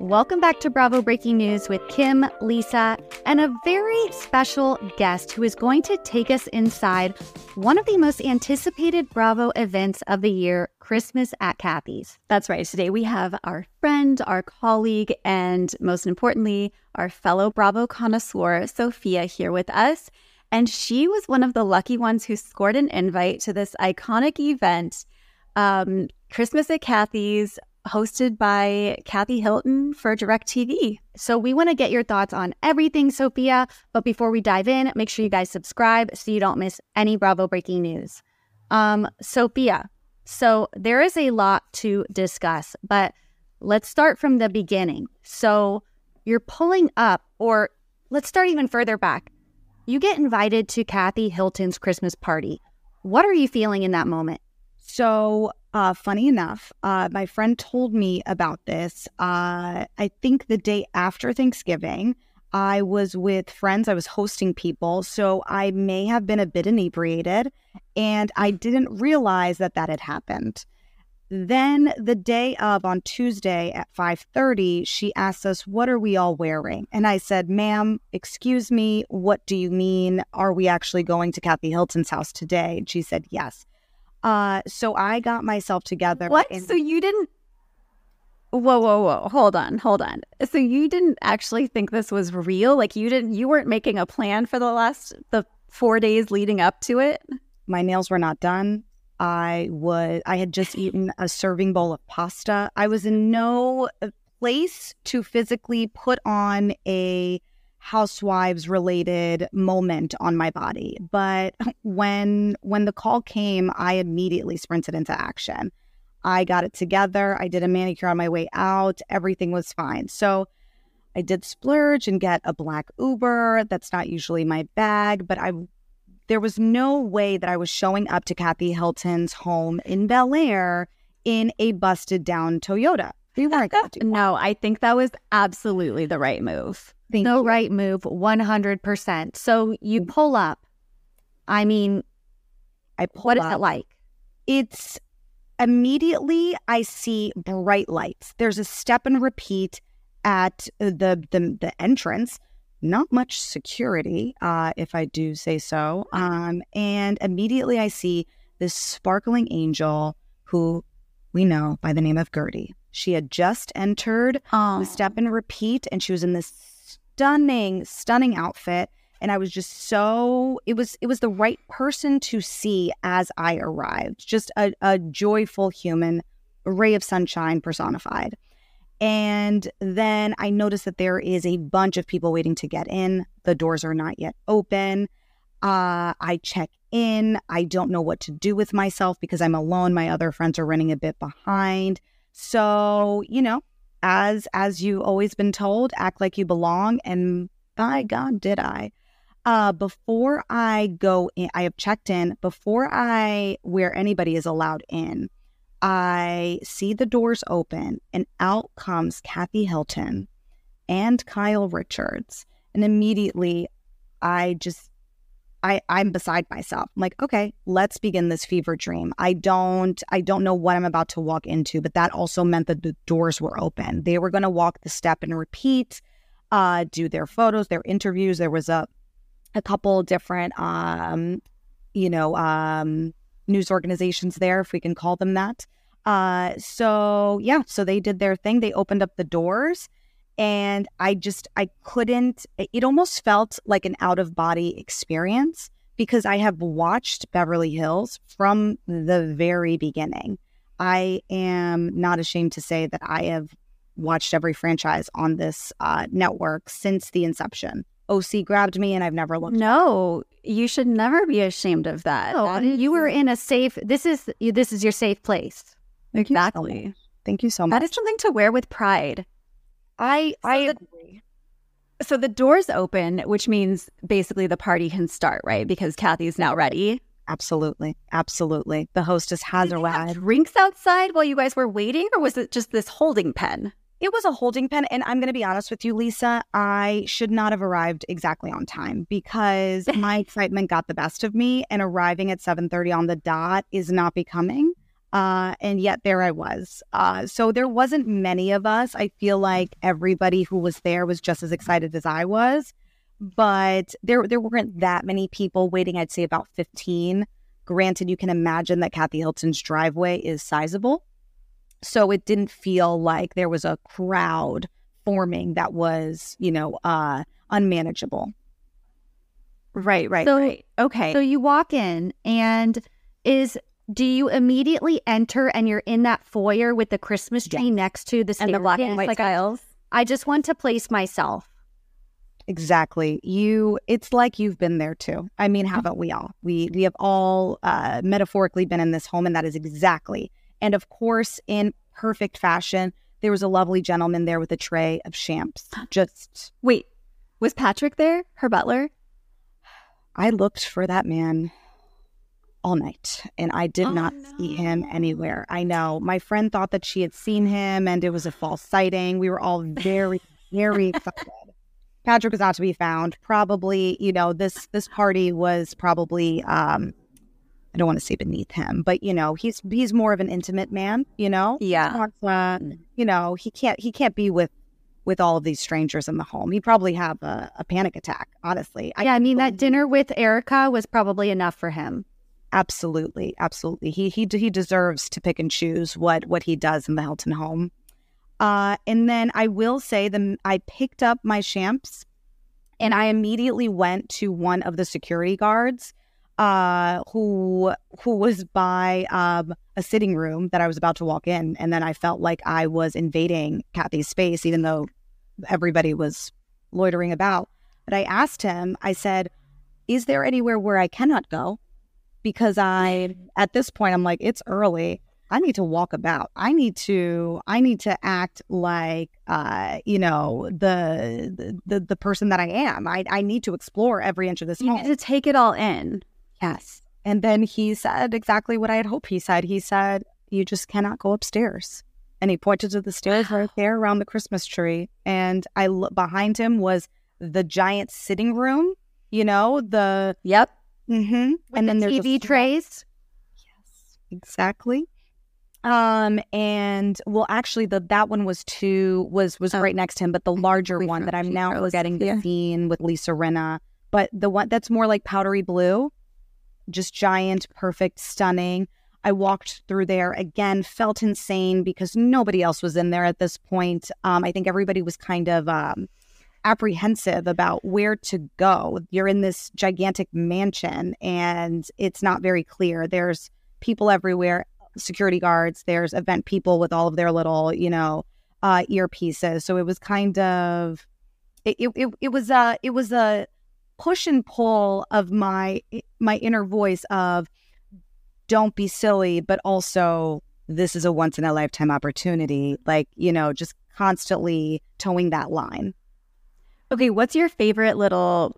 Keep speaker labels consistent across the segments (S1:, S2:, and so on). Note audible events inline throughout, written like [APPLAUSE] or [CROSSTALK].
S1: Welcome back to Bravo Breaking News with Kim, Lisa, and a very special guest who is going to take us inside one of the most anticipated Bravo events of the year, Christmas at Kathy's. That's right. Today we have our friend, our colleague, and most importantly, our fellow Bravo connoisseur, Sofia, here with us. And she was one of the lucky ones who scored an invite to this iconic event, um, Christmas at Kathy's, hosted by Kathy Hilton for DirecTV. So we want to get your thoughts on everything, Sofia. But before we dive in, make sure you guys subscribe so you don't miss any Bravo breaking news. Um, Sofia, so there is a lot to discuss, but let's start from the beginning. So you're pulling up, or let's start even further back. You get invited to Kathy Hilton's Christmas party. What are you feeling in that moment?
S2: So uh, funny enough, uh, my friend told me about this. Uh, I think the day after Thanksgiving, I was with friends. I was hosting people. So I may have been a bit inebriated and I didn't realize that that had happened. Then the day of on Tuesday at 5:30, she asked us, "What are we all wearing?" And I said, "Ma'am, excuse me, what do you mean? Are we actually going to Kathy Hilton's house today?" And she said, "Yes." Uh, so I got myself together.
S1: What?
S2: and-
S1: so you didn't. Whoa, whoa, whoa! Hold on, hold on. So you didn't actually think this was real? Like you didn't? You weren't making a plan for the last the four days leading up to it?
S2: my nails were not done. I was I had just eaten a serving bowl of pasta. I was in no uh, place to physically put on a housewives related moment on my body. But when when the call came, I immediately sprinted into action. I got it together. I did a manicure on my way out. Everything was fine. So I did splurge and get a black Uber. That's not usually my bag, but I there was no way that I was showing up to Kathy Hilton's home in Bel Air in a busted down Toyota. We weren't. [LAUGHS]
S1: No, I think that was absolutely the right move.
S2: Thank
S1: the
S2: you.
S1: right move, one hundred percent. So you pull up. I mean,
S2: I pulled
S1: what is
S2: up.
S1: it like?
S2: It's immediately I see bright lights. There's a step and repeat at the the, the entrance. Not much security, uh, if I do say so. Um, and immediately I see this sparkling angel who we know by the name of Guerdy. She had just entered
S1: Oh,
S2: the step and repeat and she was in this stunning stunning outfit and i was just so it was it was the right person to see as i arrived. Just a, a joyful human a ray of sunshine personified. And then i noticed that there is a bunch of people waiting to get in. The doors are not yet open. Uh, i check in. I don't know what to do with myself because i'm alone. My other friends are running a bit behind so you know as as you always been told act like you belong and by god did i. Uh before i go in i have checked in before i where anybody is allowed in i see the doors open and out comes kathy hilton and kyle richards. And immediately i just I, I'm beside myself. I'm like, okay, let's begin this fever dream. I don't I don't know what I'm about to walk into, but that also meant that the doors were open. They were gonna walk the step and repeat, uh, do their photos, their interviews. There was a a couple different um, you know, um news organizations there, if we can call them that. Uh so yeah, so they did their thing. They opened up the doors and I just I couldn't it almost felt like an out of body experience because I have watched Beverly Hills from the very beginning. I am not ashamed to say that I have watched every franchise on this uh, network since the inception. OC grabbed me and I've never looked.
S1: no, you should never be ashamed of that.
S2: No,
S1: That-
S2: it's-
S1: you were in a safe. This is this is your safe place.
S2: Thank you so
S1: exactly.
S2: Thank you so much.
S1: That is something to wear with pride.
S2: I
S1: So
S2: I
S1: the-
S2: agree.
S1: So the doors open, which means basically the party can start, right? Because Kathy's now ready.
S2: Absolutely. Absolutely. The hostess has arrived.
S1: drinks outside while you guys were waiting, or was it just this holding pen?
S2: It was a holding pen. And I'm going to be honest with you, Lisa. I should not have arrived exactly on time because [LAUGHS] my excitement got the best of me and arriving at 7.30 on the dot is not becoming. Uh, and yet there I was. Uh, so there wasn't many of us. I feel like everybody who was there was just as excited as I was, but there there weren't that many people waiting. I'd say about fifteen. Granted, you can imagine that Kathy Hilton's driveway is sizable, so it didn't feel like there was a crowd forming that was, you know, uh, unmanageable.
S3: Right, right,
S1: So-
S3: right. Okay.
S1: So you walk in and is do you immediately enter and you're in that foyer with the Christmas tree next to the
S3: and the black and white
S1: Like, I-
S3: tiles.
S1: I just want to place myself.
S2: Exactly. You it's like you've been there too. I mean, haven't we all? We we have all uh metaphorically been in this home and that is exactly. And of course, in perfect fashion, there was a lovely gentleman there with a tray of champs. [GASPS] Just
S3: Wait, was Patrick there? Her butler?
S2: I looked for that man all night and I did
S3: Oh,
S2: not see him anywhere. I know. My friend thought that she had seen him and it was a false sighting. We were all very, [LAUGHS] very excited. Patrick was not to be found. Probably, you know, this this party was probably um I don't want to say beneath him, but you know, he's he's more of an intimate man, you know?
S3: Yeah.
S2: Uh, you know, he can't he can't be with with all of these strangers in the home. He'd probably have a, a panic attack, honestly.
S1: yeah, I mean that dinner with Erika was probably enough for him.
S2: Absolutely, absolutely. He he he deserves to pick and choose what what he does in the Hilton home. Uh, and then I will say the I picked up my champs, and I immediately went to one of the security guards, uh, who who was by um a sitting room that I was about to walk in, and then I felt like I was invading Kathy's space, even though everybody was loitering about. But I asked him. I said, "Is there anywhere where I cannot go?" Because I at this point I'm like it's early. I need to walk about. I need to I need to act like uh you know the the the person that I am. I I need to explore every inch of this
S3: You
S2: home.
S3: need to take it all in.
S2: Yes. And then he said exactly what I had hoped he said. He said you just cannot go upstairs. And he pointed to the stairs right there around the Christmas tree and I behind him was the giant sitting room, you know, the
S3: Yep.
S2: Mhm. and then
S1: the
S2: there's
S1: TV trays.
S2: Yes, exactly. Um, and well, actually, the that one was two was was
S3: Oh.
S2: right next to him, but the larger one that I'm now forgetting the
S3: Yeah.
S2: scene with Lisa Rinna, but the one that's more like powdery blue, just giant, perfect, stunning. I walked through there again, felt insane because nobody else was in there at this point. Um, I think everybody was kind of um, apprehensive about where to go. You're in this gigantic mansion and it's not very clear. There's people everywhere, security guards, there's event people with all of their little, you know, uh, earpieces. So it was kind of it, it, it, was a it was a push and pull of my my inner voice of don't be silly, but also this is a once in a lifetime opportunity. Like, you know, just constantly towing that line.
S3: Okay, what's your favorite little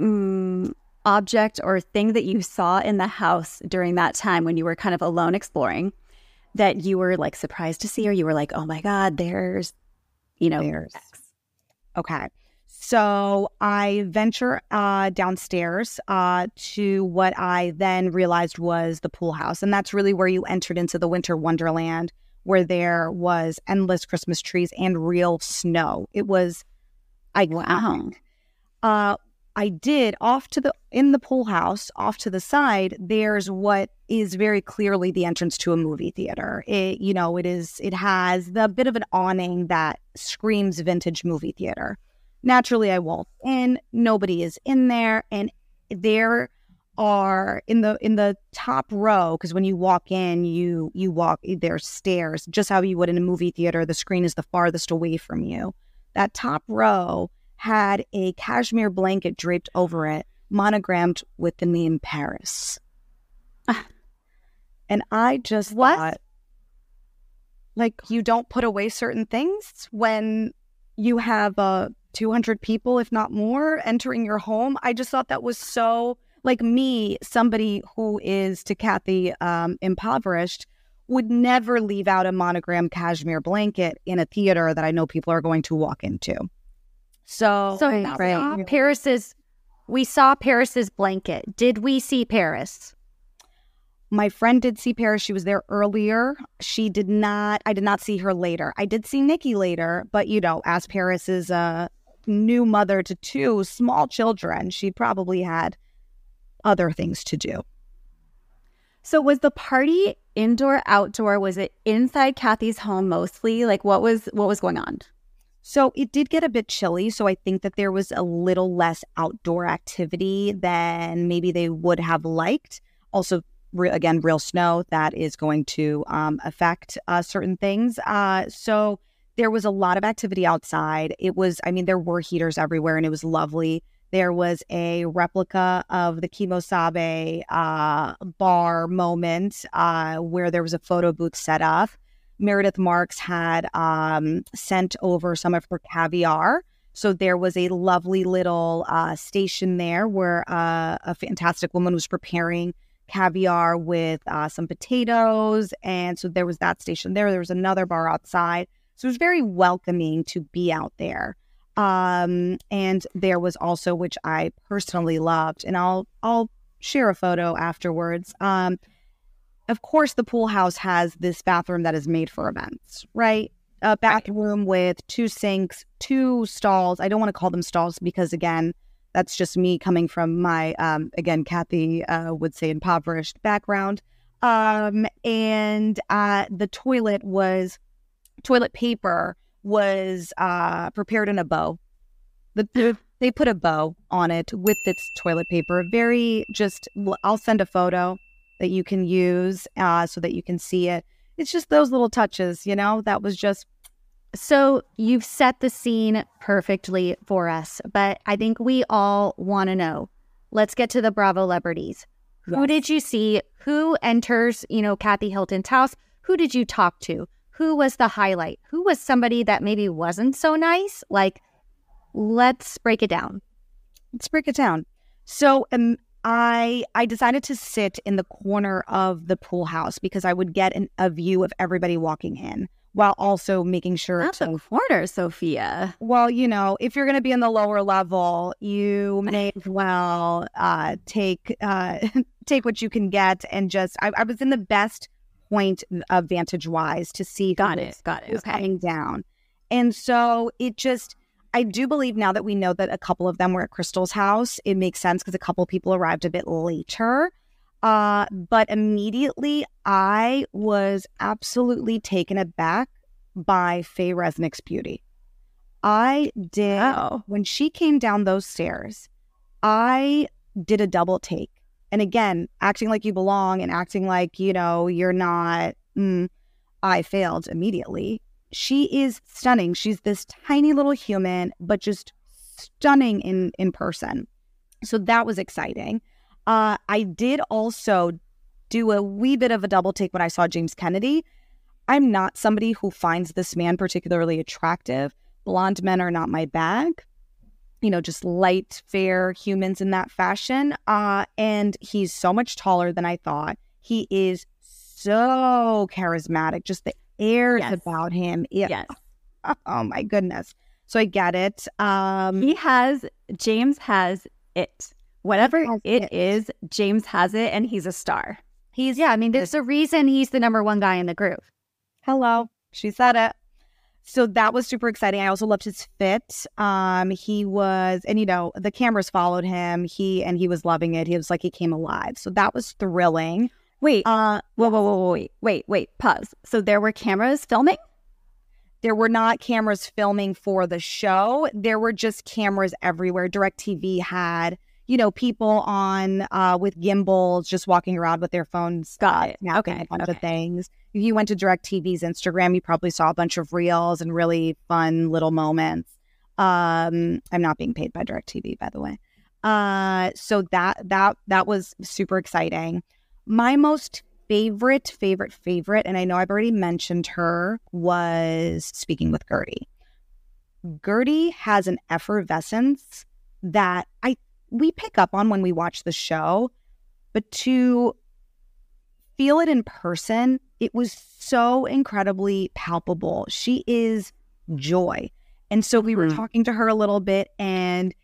S3: mm, object or thing that you saw in the house during that time when you were kind of alone exploring that you were like surprised to see, or you were like, oh my God, there's, you know,
S2: There's-
S3: X.
S2: Okay. So I venture uh, downstairs uh, to what I then realized was the pool house. And that's really where you entered into the winter wonderland where there was endless Christmas trees and real snow. It was iconic.
S3: Wow.
S2: Uh, I did off to the in the pool house, off to the side. There's what is very clearly the entrance to a movie theater. It, you know, it is. It has the bit of an awning that screams vintage movie theater. Naturally, I walk in. Nobody is in there, and there are in the in the top row because when you walk in, you you walk. There's stairs, just how you would in a movie theater. The screen is the farthest away from you. That top row had a cashmere blanket draped over it, monogrammed with the name Paris. [SIGHS] And I just
S1: What?
S2: thought, like, you don't put away certain things when you have uh, 200 people, if not more, entering your home. I just thought that was so, like, me, somebody who is, to Kathy, um, impoverished, would never leave out a monogram cashmere blanket in a theater that I know people are going to walk into. So,
S1: So
S3: Right,
S1: we
S3: right.
S1: saw Paris's we saw Paris's blanket. Did we see Paris?
S2: My friend did see Paris. She was there earlier. She did not, I did not see her later. I did see Nicky later, but you know, as Paris is a uh, new mother to two small children, she probably had other things to do.
S3: So was the party indoor outdoor? Was it inside Kathy's home mostly? Like what was what was going on?
S2: So it did get a bit chilly. So I think that there was a little less outdoor activity than maybe they would have liked. Also, re- again, real snow that is going to um, affect uh, certain things. Uh, so there was a lot of activity outside. It was, I mean, there were heaters everywhere and it was lovely. There was a replica of the Kemo Sabe uh, bar moment uh, where there was a photo booth set up. Meredith Marks had um, sent over some of her caviar. So there was a lovely little uh, station there where uh, a fantastic woman was preparing caviar with uh, some potatoes. And so there was that station there. There was another bar outside. So it was very welcoming to be out there. Um, and there was also, which I personally loved, and I'll I'll share a photo afterwards. Um, of course, the pool house has this bathroom that is made for events, right? A bathroom with two sinks, two stalls. I don't want to call them stalls because, again, that's just me coming from my, um, again, Kathy uh, would say impoverished background. Um, and uh, the toilet was, toilet paper was uh, prepared in a bow. [SIGHS] The, they put a bow on it with its toilet paper. Very just, I'll send a photo that you can use uh, so that you can see it. It's just those little touches, you know, that was just.
S1: So you've set the scene perfectly for us, but I think we all want to know. Let's get to the Bravo celebrities. Yes. Who did you see? Who enters, you know, Kathy Hilton's house? Who did you talk to? Who was the highlight? Who was somebody that maybe wasn't so nice? Like, let's break it down.
S2: Let's break it down. So, um, I I decided to sit in the corner of the pool house because I would get an, a view of everybody walking in while also making sure
S3: Not to, the corner, Sofia.
S2: Well, you know, if you're going to be in the lower level, you [LAUGHS] may as well uh, take uh, [LAUGHS] take what you can get and just. I, I was in the best point of vantage wise to see.
S3: Got it. Got it.
S2: Okay. Coming down, and so it just I do believe now that we know that a couple of them were at Crystal's house, it makes sense because a couple of people arrived a bit later. Uh, but immediately I was absolutely taken aback by Faye Resnick's beauty. I did, wow. when she came down those stairs, I did a double take. And again, acting like you belong and acting like, you know, you're not, mm, I failed immediately she is stunning. She's this tiny little human, but just stunning in in person. So that was exciting. Uh, I did also do a wee bit of a double take when I saw James Kennedy. I'm not somebody who finds this man particularly attractive. Blonde men are not my bag. You know, just light, fair humans in that fashion. Uh, and he's so much taller than I thought. He is so charismatic. Just the airs yes. about him.
S3: It, yes. [LAUGHS]
S2: Oh my goodness. So I get it. Um,
S3: he has James has it. Whatever has it, it is, James has it, and he's a star.
S1: He's yeah. I mean, there's a reason he's the number one guy in the group.
S2: Hello, she said it. So that was super exciting. I also loved his fit. Um, he was, and you know, the cameras followed him. He and he was loving it. He was like he came alive. So that was thrilling.
S3: Wait, uh, whoa, whoa, whoa, wait, wait, wait, pause. So there were cameras filming?
S2: There were not cameras filming for the show. There were just cameras everywhere. DirecTV had, you know, people on uh, with gimbals just walking around with their phones.
S3: Got it. Okay.
S2: A bunch
S3: okay.
S2: of things. If you went to DirecTV's Instagram, you probably saw a bunch of reels and really fun little moments. Um, I'm not being paid by DirecTV, by the way. Uh, so that that that was super exciting. My most favorite, favorite, favorite, and I know I've already mentioned her, was speaking with Guerdy. Guerdy has an effervescence that I we pick up on when we watch the show, but to feel it in person, it was so incredibly palpable. She is joy. And so we were mm-hmm. talking to her a little bit and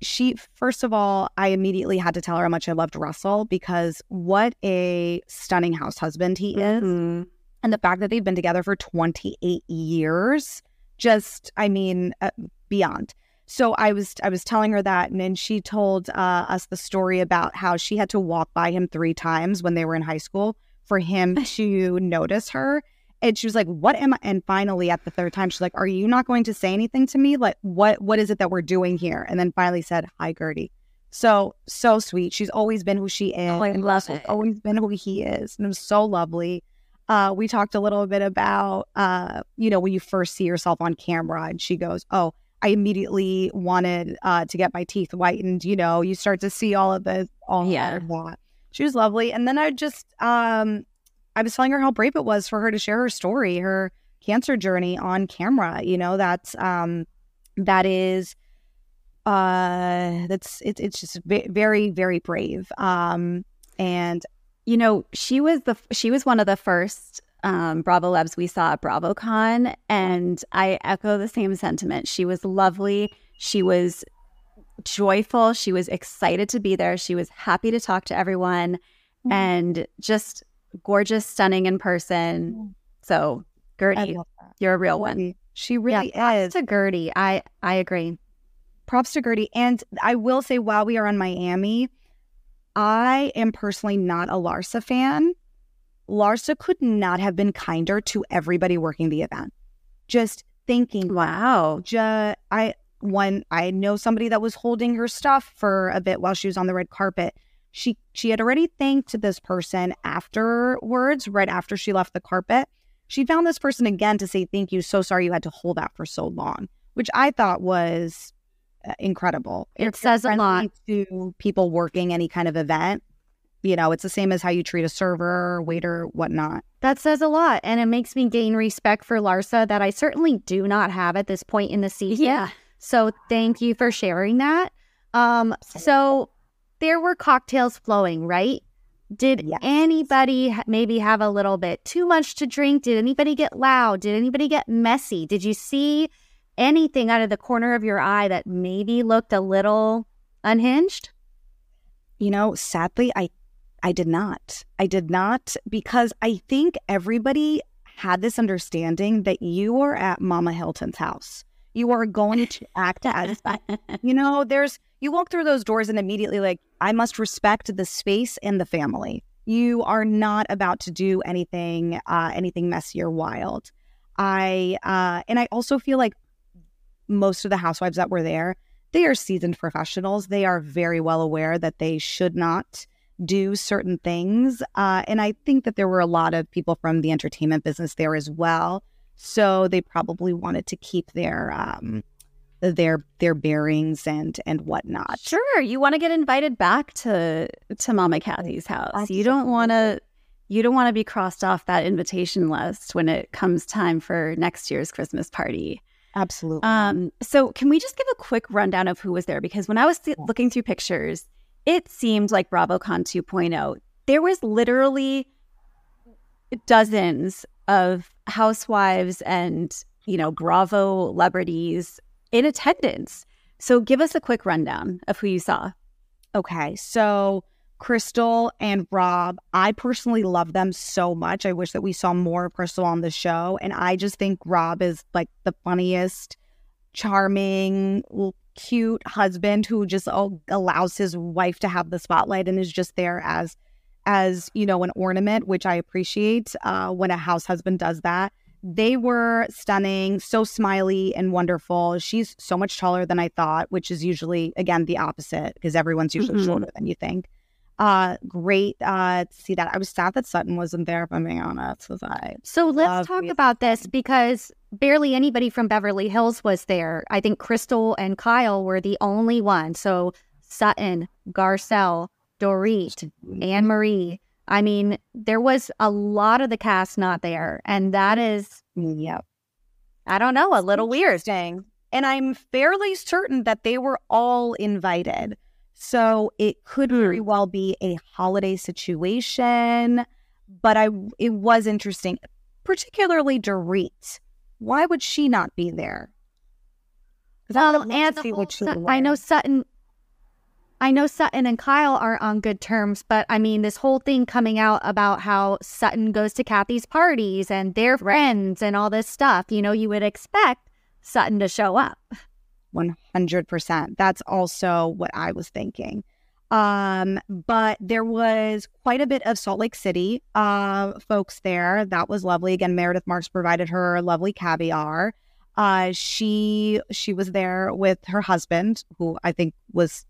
S2: she first of all, I immediately had to tell her how much I loved Russell because what a stunning house husband he is.
S3: Mhm.
S2: And the fact that they've been together for 28 years, just, I mean, uh, beyond. So I was I was telling her that, and then she told uh, us the story about how she had to walk by him three times when they were in high school for him [LAUGHS] to notice her. And she was like, "What am I?" And finally, at the third time, she's like, "Are you not going to say anything to me? Like, what what is it that we're doing here?" And then finally said, "Hi, Guerdy." So so sweet. She's always been who she is.
S3: Oh, I
S2: and
S3: love it.
S2: Always been who he is, and it was so lovely. Uh, we talked a little bit about, uh, you know, when you first see yourself on camera, and she goes, "Oh, I immediately wanted uh, to get my teeth whitened." You know, you start to see all of the all
S3: Yeah.
S2: of that. She was lovely, and then I just, um, I was telling her how brave it was for her to share her story, her cancer journey on camera. You know, that's um, that is, uh, that's it's it's just very very brave. Um, and
S3: you know, she was the she was one of the first um, Bravolebs we saw at BravoCon, and I echo the same sentiment. She was lovely. She was joyful. She was excited to be there. She was happy to talk to everyone,
S2: Mhm.
S3: and just gorgeous, stunning in person. So,
S2: Guerdy,
S3: you're a real one.
S2: She really
S1: yeah,
S2: is.
S1: to Guerdy. I I agree.
S2: props to Guerdy. And I will say, while we are on Miami, I am personally not a Larsa fan. Larsa could not have been kinder to everybody working the event. Just thinking,
S3: Wow.
S2: ju- I when I know somebody that was holding her stuff for a bit while she was on the red carpet. She she had already thanked this person afterwards, right after she left the carpet. She found this person again to say thank you. So sorry you had to hold that for so long, which I thought was uh, incredible.
S1: It
S2: If
S1: says a lot.
S2: to people working any kind of event. You know, it's the same as how you treat a server, waiter, whatnot.
S1: That says a lot, and it makes me gain respect for Larsa that I certainly do not have at this point in the season.
S3: Yeah.
S1: So thank you for sharing that. Um, so there were cocktails flowing, right? Did
S2: Yes.
S1: anybody maybe have a little bit too much to drink? Did anybody get loud? Did anybody get messy? Did you see anything out of the corner of your eye that maybe looked a little unhinged?
S2: You know, sadly, I I did not. I did not because I think everybody had this understanding that you are at Mama Hilton's house. You are going to act as [LAUGHS] you know, there's you walk through those doors and immediately like I must respect the space and the family. You are not about to do anything uh anything messy or wild. I uh and I also feel like most of the housewives that were there, they are seasoned professionals. They are very well aware that they should not do certain things. Uh, and I think that there were a lot of people from the entertainment business there as well. So they probably wanted to keep their um, their their bearings and and whatnot.
S3: Sure, you want to get invited back to to Mama Kathy's house. You don't want to you don't want to be crossed off that invitation list when it comes time for next year's Christmas party.
S2: Absolutely.
S3: Um, so can we just give a quick rundown of who was there? Because when I was th- looking through pictures, it seemed like BravoCon 2.0. There was literally dozens of housewives and you know Bravo celebrities in attendance. So give us a quick rundown of who you saw.
S2: Okay, so Crystal and Rob, I personally love them so much. I wish that we saw more of Crystal on the show. And I just think Rob is like the funniest, charming, cute husband who just allows his wife to have the spotlight and is just there as as you know an ornament which i appreciate uh, when a house husband does that. They were stunning so smiley and wonderful. She's so much taller than i thought which is usually again the opposite because everyone's usually
S3: Mhm.
S2: shorter than you think uh great uh to see that i was sad that sutton wasn't there if i'm being honest 'cause I
S1: So let's talk
S2: me
S1: about this because barely anybody from Beverly Hills was there. I think Crystal and Kyle were the only ones. So Sutton, Garcelle, Dorit, Annemarie. I mean, there was a lot of the cast not there. And that is,
S2: yep
S1: I don't know, a little weird.
S2: And I'm fairly certain that they were all invited. So it could hmm. very well be a holiday situation. But I it was interesting, particularly Dorit. Why would she not be there? 'Cause I would
S1: Well,
S2: love
S1: and the whole
S2: she
S1: Sut- I know. Sutton I know Sutton and Kyle are on good terms, but I mean, this whole thing coming out about how Sutton goes to Kathy's parties and they're friends and all this stuff, you know, you would expect Sutton to show up. [LAUGHS]
S2: 100%. That's also what I was thinking. Um, but there was quite a bit of Salt Lake City uh, folks there. That was lovely. Again, Meredith Marks provided her lovely caviar. Uh, she she was there with her husband, who I think was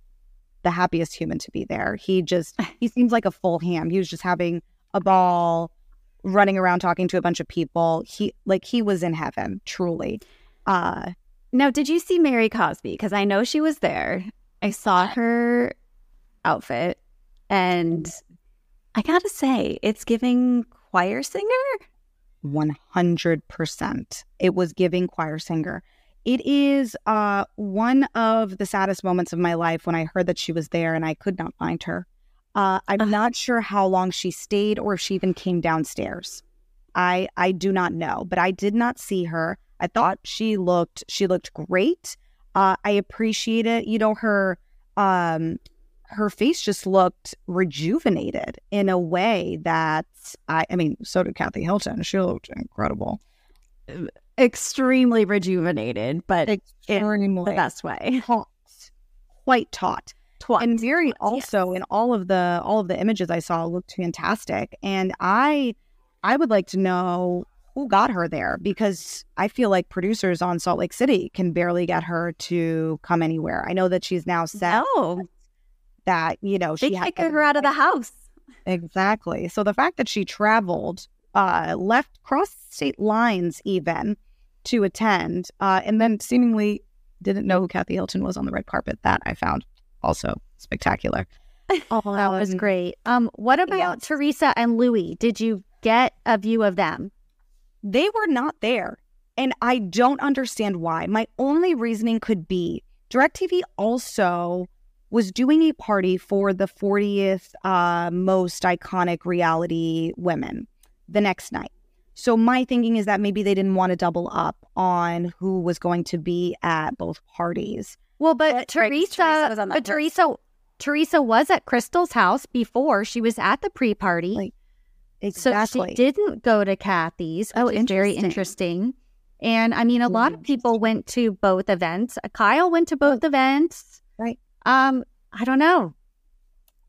S2: the happiest human to be there. He just [LAUGHS] he seems like a full ham. He was just having a ball, running around talking to a bunch of people. He like he was in heaven, truly. Uh
S3: now, did you see Mary Cosby? Because I know she was there. I saw her outfit, and I gotta say, it's giving choir singer.
S2: 100%. It was giving choir singer. It is uh, one of the saddest moments of my life when I heard that she was there and I could not find her. Uh, I'm uh, not sure how long she stayed or if she even came downstairs. I I do not know, but I did not see her. I thought she looked she looked great. Uh, I appreciated, you know, her um, her face just looked rejuvenated in a way that I, I mean, so did Kathy Hilton. She looked incredible.
S3: Extremely rejuvenated, but Extremely in the best way. [LAUGHS]
S2: Taut, quite taut. taut. And very also yes. in all of the all of the images I saw looked fantastic. And I I would like to know who got her there because I feel like producers on Salt Lake City can barely get her to come anywhere. I know that she's now set
S3: oh.
S2: that, you know,
S3: they she kicked her out of the house.
S2: Exactly. So the fact that she traveled, uh, left cross state lines even to attend, uh, and then seemingly didn't know who Kathy Hilton was on the red carpet, that I found also spectacular.
S1: oh, [LAUGHS] that was um, great. Um, what about. Teresa and Luis? Did you get a view of them?
S2: They were not there. And I don't understand why. My only reasoning could be DirecTV also was doing a party for the 40th uh, most iconic reality women the next night. So my thinking is that maybe they didn't want to double up on who was going to be at both parties.
S1: Well, but, but Teresa, right, Teresa but Teresa, Teresa was at Crystal's house before she was at the pre-party. Like,
S2: Exactly.
S1: So she didn't go to Kathy's. Oh, interesting. very interesting. And I mean, a lot of people went to both events. Kyle went to both events.
S2: Right.
S1: Um, I don't know.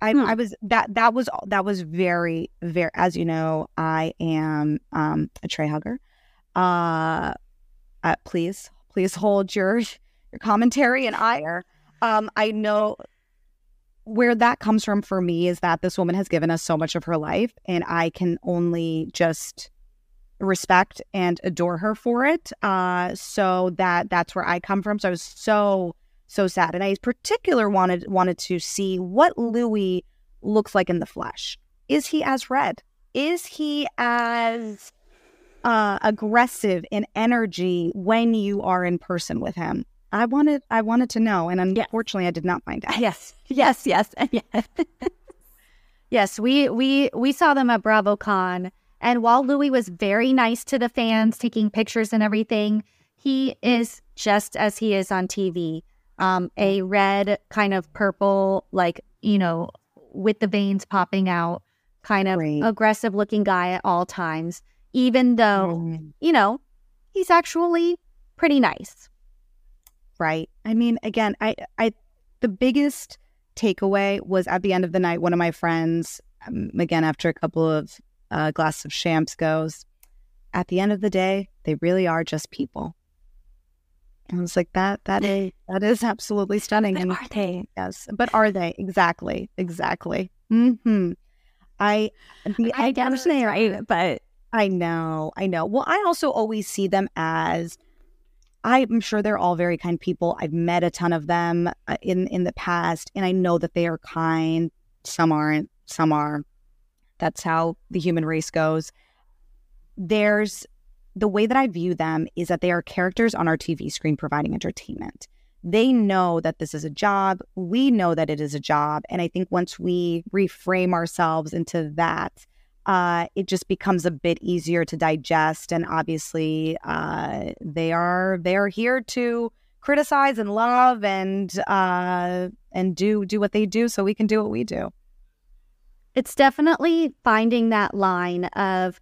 S2: I, hmm. I was that that was that was very very as you know I am um a tray hugger. Uh, uh please please hold your your commentary and ire. Um, I know where that comes from for me is that this woman has given us so much of her life, and I can only just respect and adore her for it. Uh, so that that's where I come from. So I was so so sad, and I particular wanted wanted to see what Luis looks like in the flesh. Is he as red? Is he as uh, aggressive in energy when you are in person with him? I wanted I wanted to know, and unfortunately. I did not find out.
S1: Yes, yes, yes, [LAUGHS] yes. yes, we we we saw them at BravoCon, and while Luis was very nice to the fans, taking pictures and everything, he is just as he is on TV. Um, a red kind of purple, like you know, with the veins popping out, kind of Great. aggressive looking guy at all times. Even though mm. you know he's actually pretty nice
S2: right. I mean, again, I, I, the biggest takeaway was at the end of the night, one of my friends, um, again, after a couple of uh, glasses of champs goes, at the end of the day, they really are just people. I was like, that, that is, [LAUGHS] that is absolutely stunning.
S3: But and are they?
S2: Yes. But are they? Exactly. Exactly. Hmm. I,
S3: the, I guess they right, but
S2: I know, I know. Well, I also always see them as I'm sure they're all very kind people. I've met a ton of them uh, in in the past, and I know that they are kind. Some aren't. Some are. That's how the human race goes. There's the way that I view them is that they are characters on our TV screen providing entertainment. They know that this is a job. We know that it is a job. And I think once we reframe ourselves into that, uh, it just becomes a bit easier to digest. And obviously, uh, they are they are here to criticize and love and uh, and do do what they do so we can do what we do.
S1: It's definitely finding that line of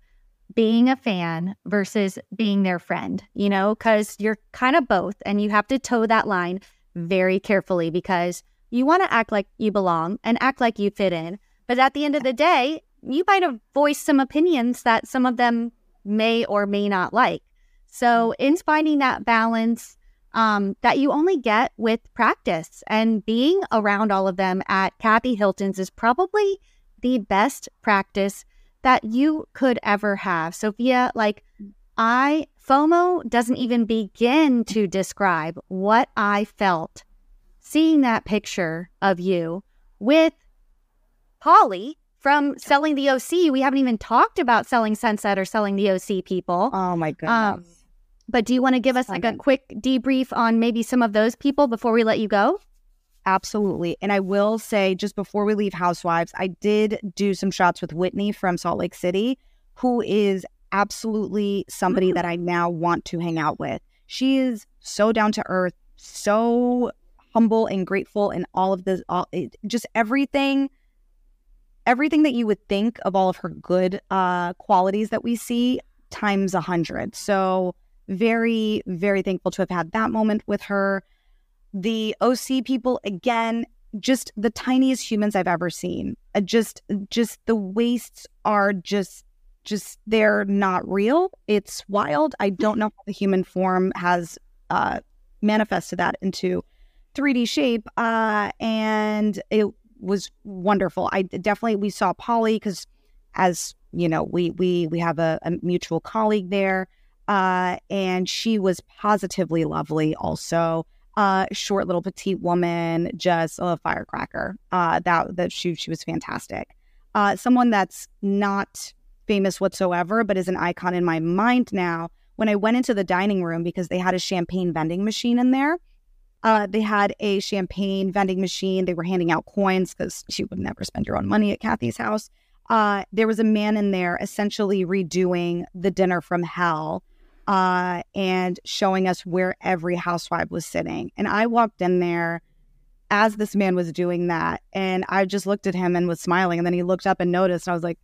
S1: being a fan versus being their friend, you know, because you're kind of both and you have to toe that line very carefully because you want to act like you belong and act like you fit in. But at the end of the day, you might have voiced some opinions that some of them may or may not like. So, in finding that balance um, that you only get with practice and being around all of them at Kathy Hilton's is probably the best practice that you could ever have. Sofia, like, I, FOMO doesn't even begin to describe what I felt seeing that picture of you with Holly from selling the OC. We haven't even talked about selling Sunset or selling the OC people.
S2: Oh my goodness. Um,
S1: but do you want to give us like a quick debrief on maybe some of those people before we let you go?
S2: Absolutely. And I will say, just before we leave Housewives, I did do some shots with Whitney from Salt Lake City, who is absolutely somebody mm. that I now want to hang out with. She is so down to earth, so humble and grateful, and all of this, all, it, just everything everything that you would think of all of her good uh, qualities that we see times a hundred. So very, very thankful to have had that moment with her. The OC people, again, just the tiniest humans I've ever seen. Uh, just, just the wastes are just, just they're not real. It's wild. I don't know how the human form has uh, manifested that into 3D shape. Uh, and it was wonderful. I definitely we saw Polly because as you know, we we we have a, a mutual colleague there, uh, and she was positively lovely. Also, uh, short little petite woman, just a firecracker. Uh, that that she she was fantastic. Uh, someone that's not famous whatsoever, but is an icon in my mind now. When I went into the dining room because they had a champagne vending machine in there, uh, they had a champagne vending machine. They were handing out coins because she would never spend your own money at Kathy's house. Uh, there was a man in there essentially redoing the dinner from hell uh, and showing us where every housewife was sitting. And I walked in there as this man was doing that, and I just looked at him and was smiling. And then he looked up and noticed. And I was like,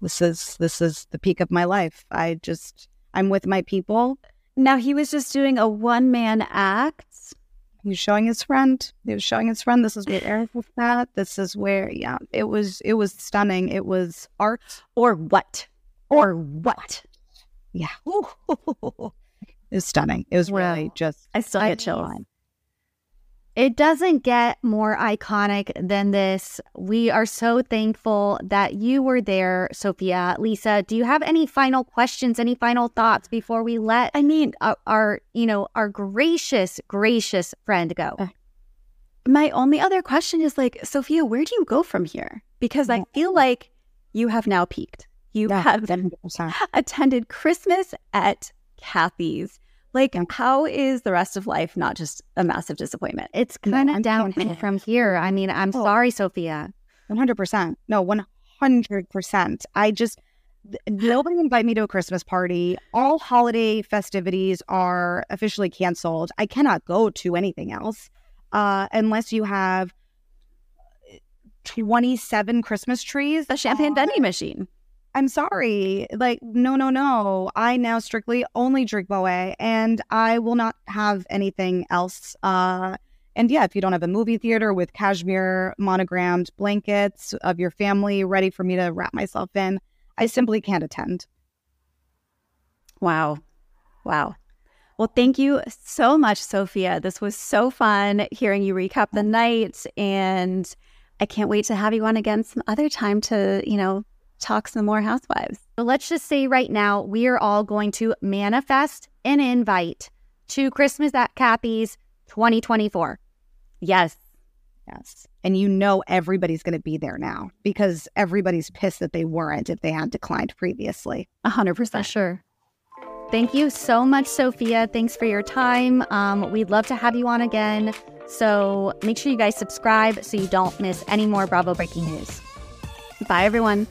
S2: "This is this is the peak of my life. I just I'm with my people."
S3: Now he was just doing a one man act
S2: he was showing his friend. He was showing his friend. This is where Eric was at. This is where, yeah, it was. It was stunning. It was art,
S3: or what, or what?
S2: Yeah, [LAUGHS] it was stunning. It was really just.
S3: I still get chills.
S1: It doesn't get more iconic than this. We are so thankful that you were there, Sofia. Lisa, do you have any final questions, any final thoughts before we let I mean our, our you know, our gracious, gracious friend go? Uh,
S3: my only other question is like, Sofia, where do you go from here? Because I feel like you have now peaked. You yeah, have 100%. [LAUGHS] attended Christmas at Kathy's. Like, how is the rest of life not just a massive disappointment?
S1: It's kind of no, downhill from here. I mean, I'm oh, sorry, Sofia.
S2: 100%. No, 100%. I just, nobody invite me to a Christmas party. All holiday festivities are officially canceled. I cannot go to anything else uh, unless you have 27 Christmas trees.
S3: The champagne vending machine.
S2: I'm sorry. Like, no, no, no. I now strictly only drink Moet and I will not have anything else. Uh, and yeah, if you don't have a movie theater with cashmere monogrammed blankets of your family ready for me to wrap myself in, I simply can't attend.
S3: Wow. Wow. Well, thank you so much, Sofia. This was so fun hearing you recap the night. And I can't wait to have you on again some other time to, you know, talk some more housewives.
S1: So let's just say right now, we are all going to manifest an invite to Christmas at Kathy's 2024.
S3: Yes.
S2: Yes. And you know everybody's going to be there now because everybody's pissed that they weren't if they had declined previously.
S3: 100%.
S1: Sure. Thank you so much, Sofia. Thanks for your time. Um, we'd love to have you on again. So make sure you guys subscribe so you don't miss any more Bravo breaking news.
S3: Bye, everyone.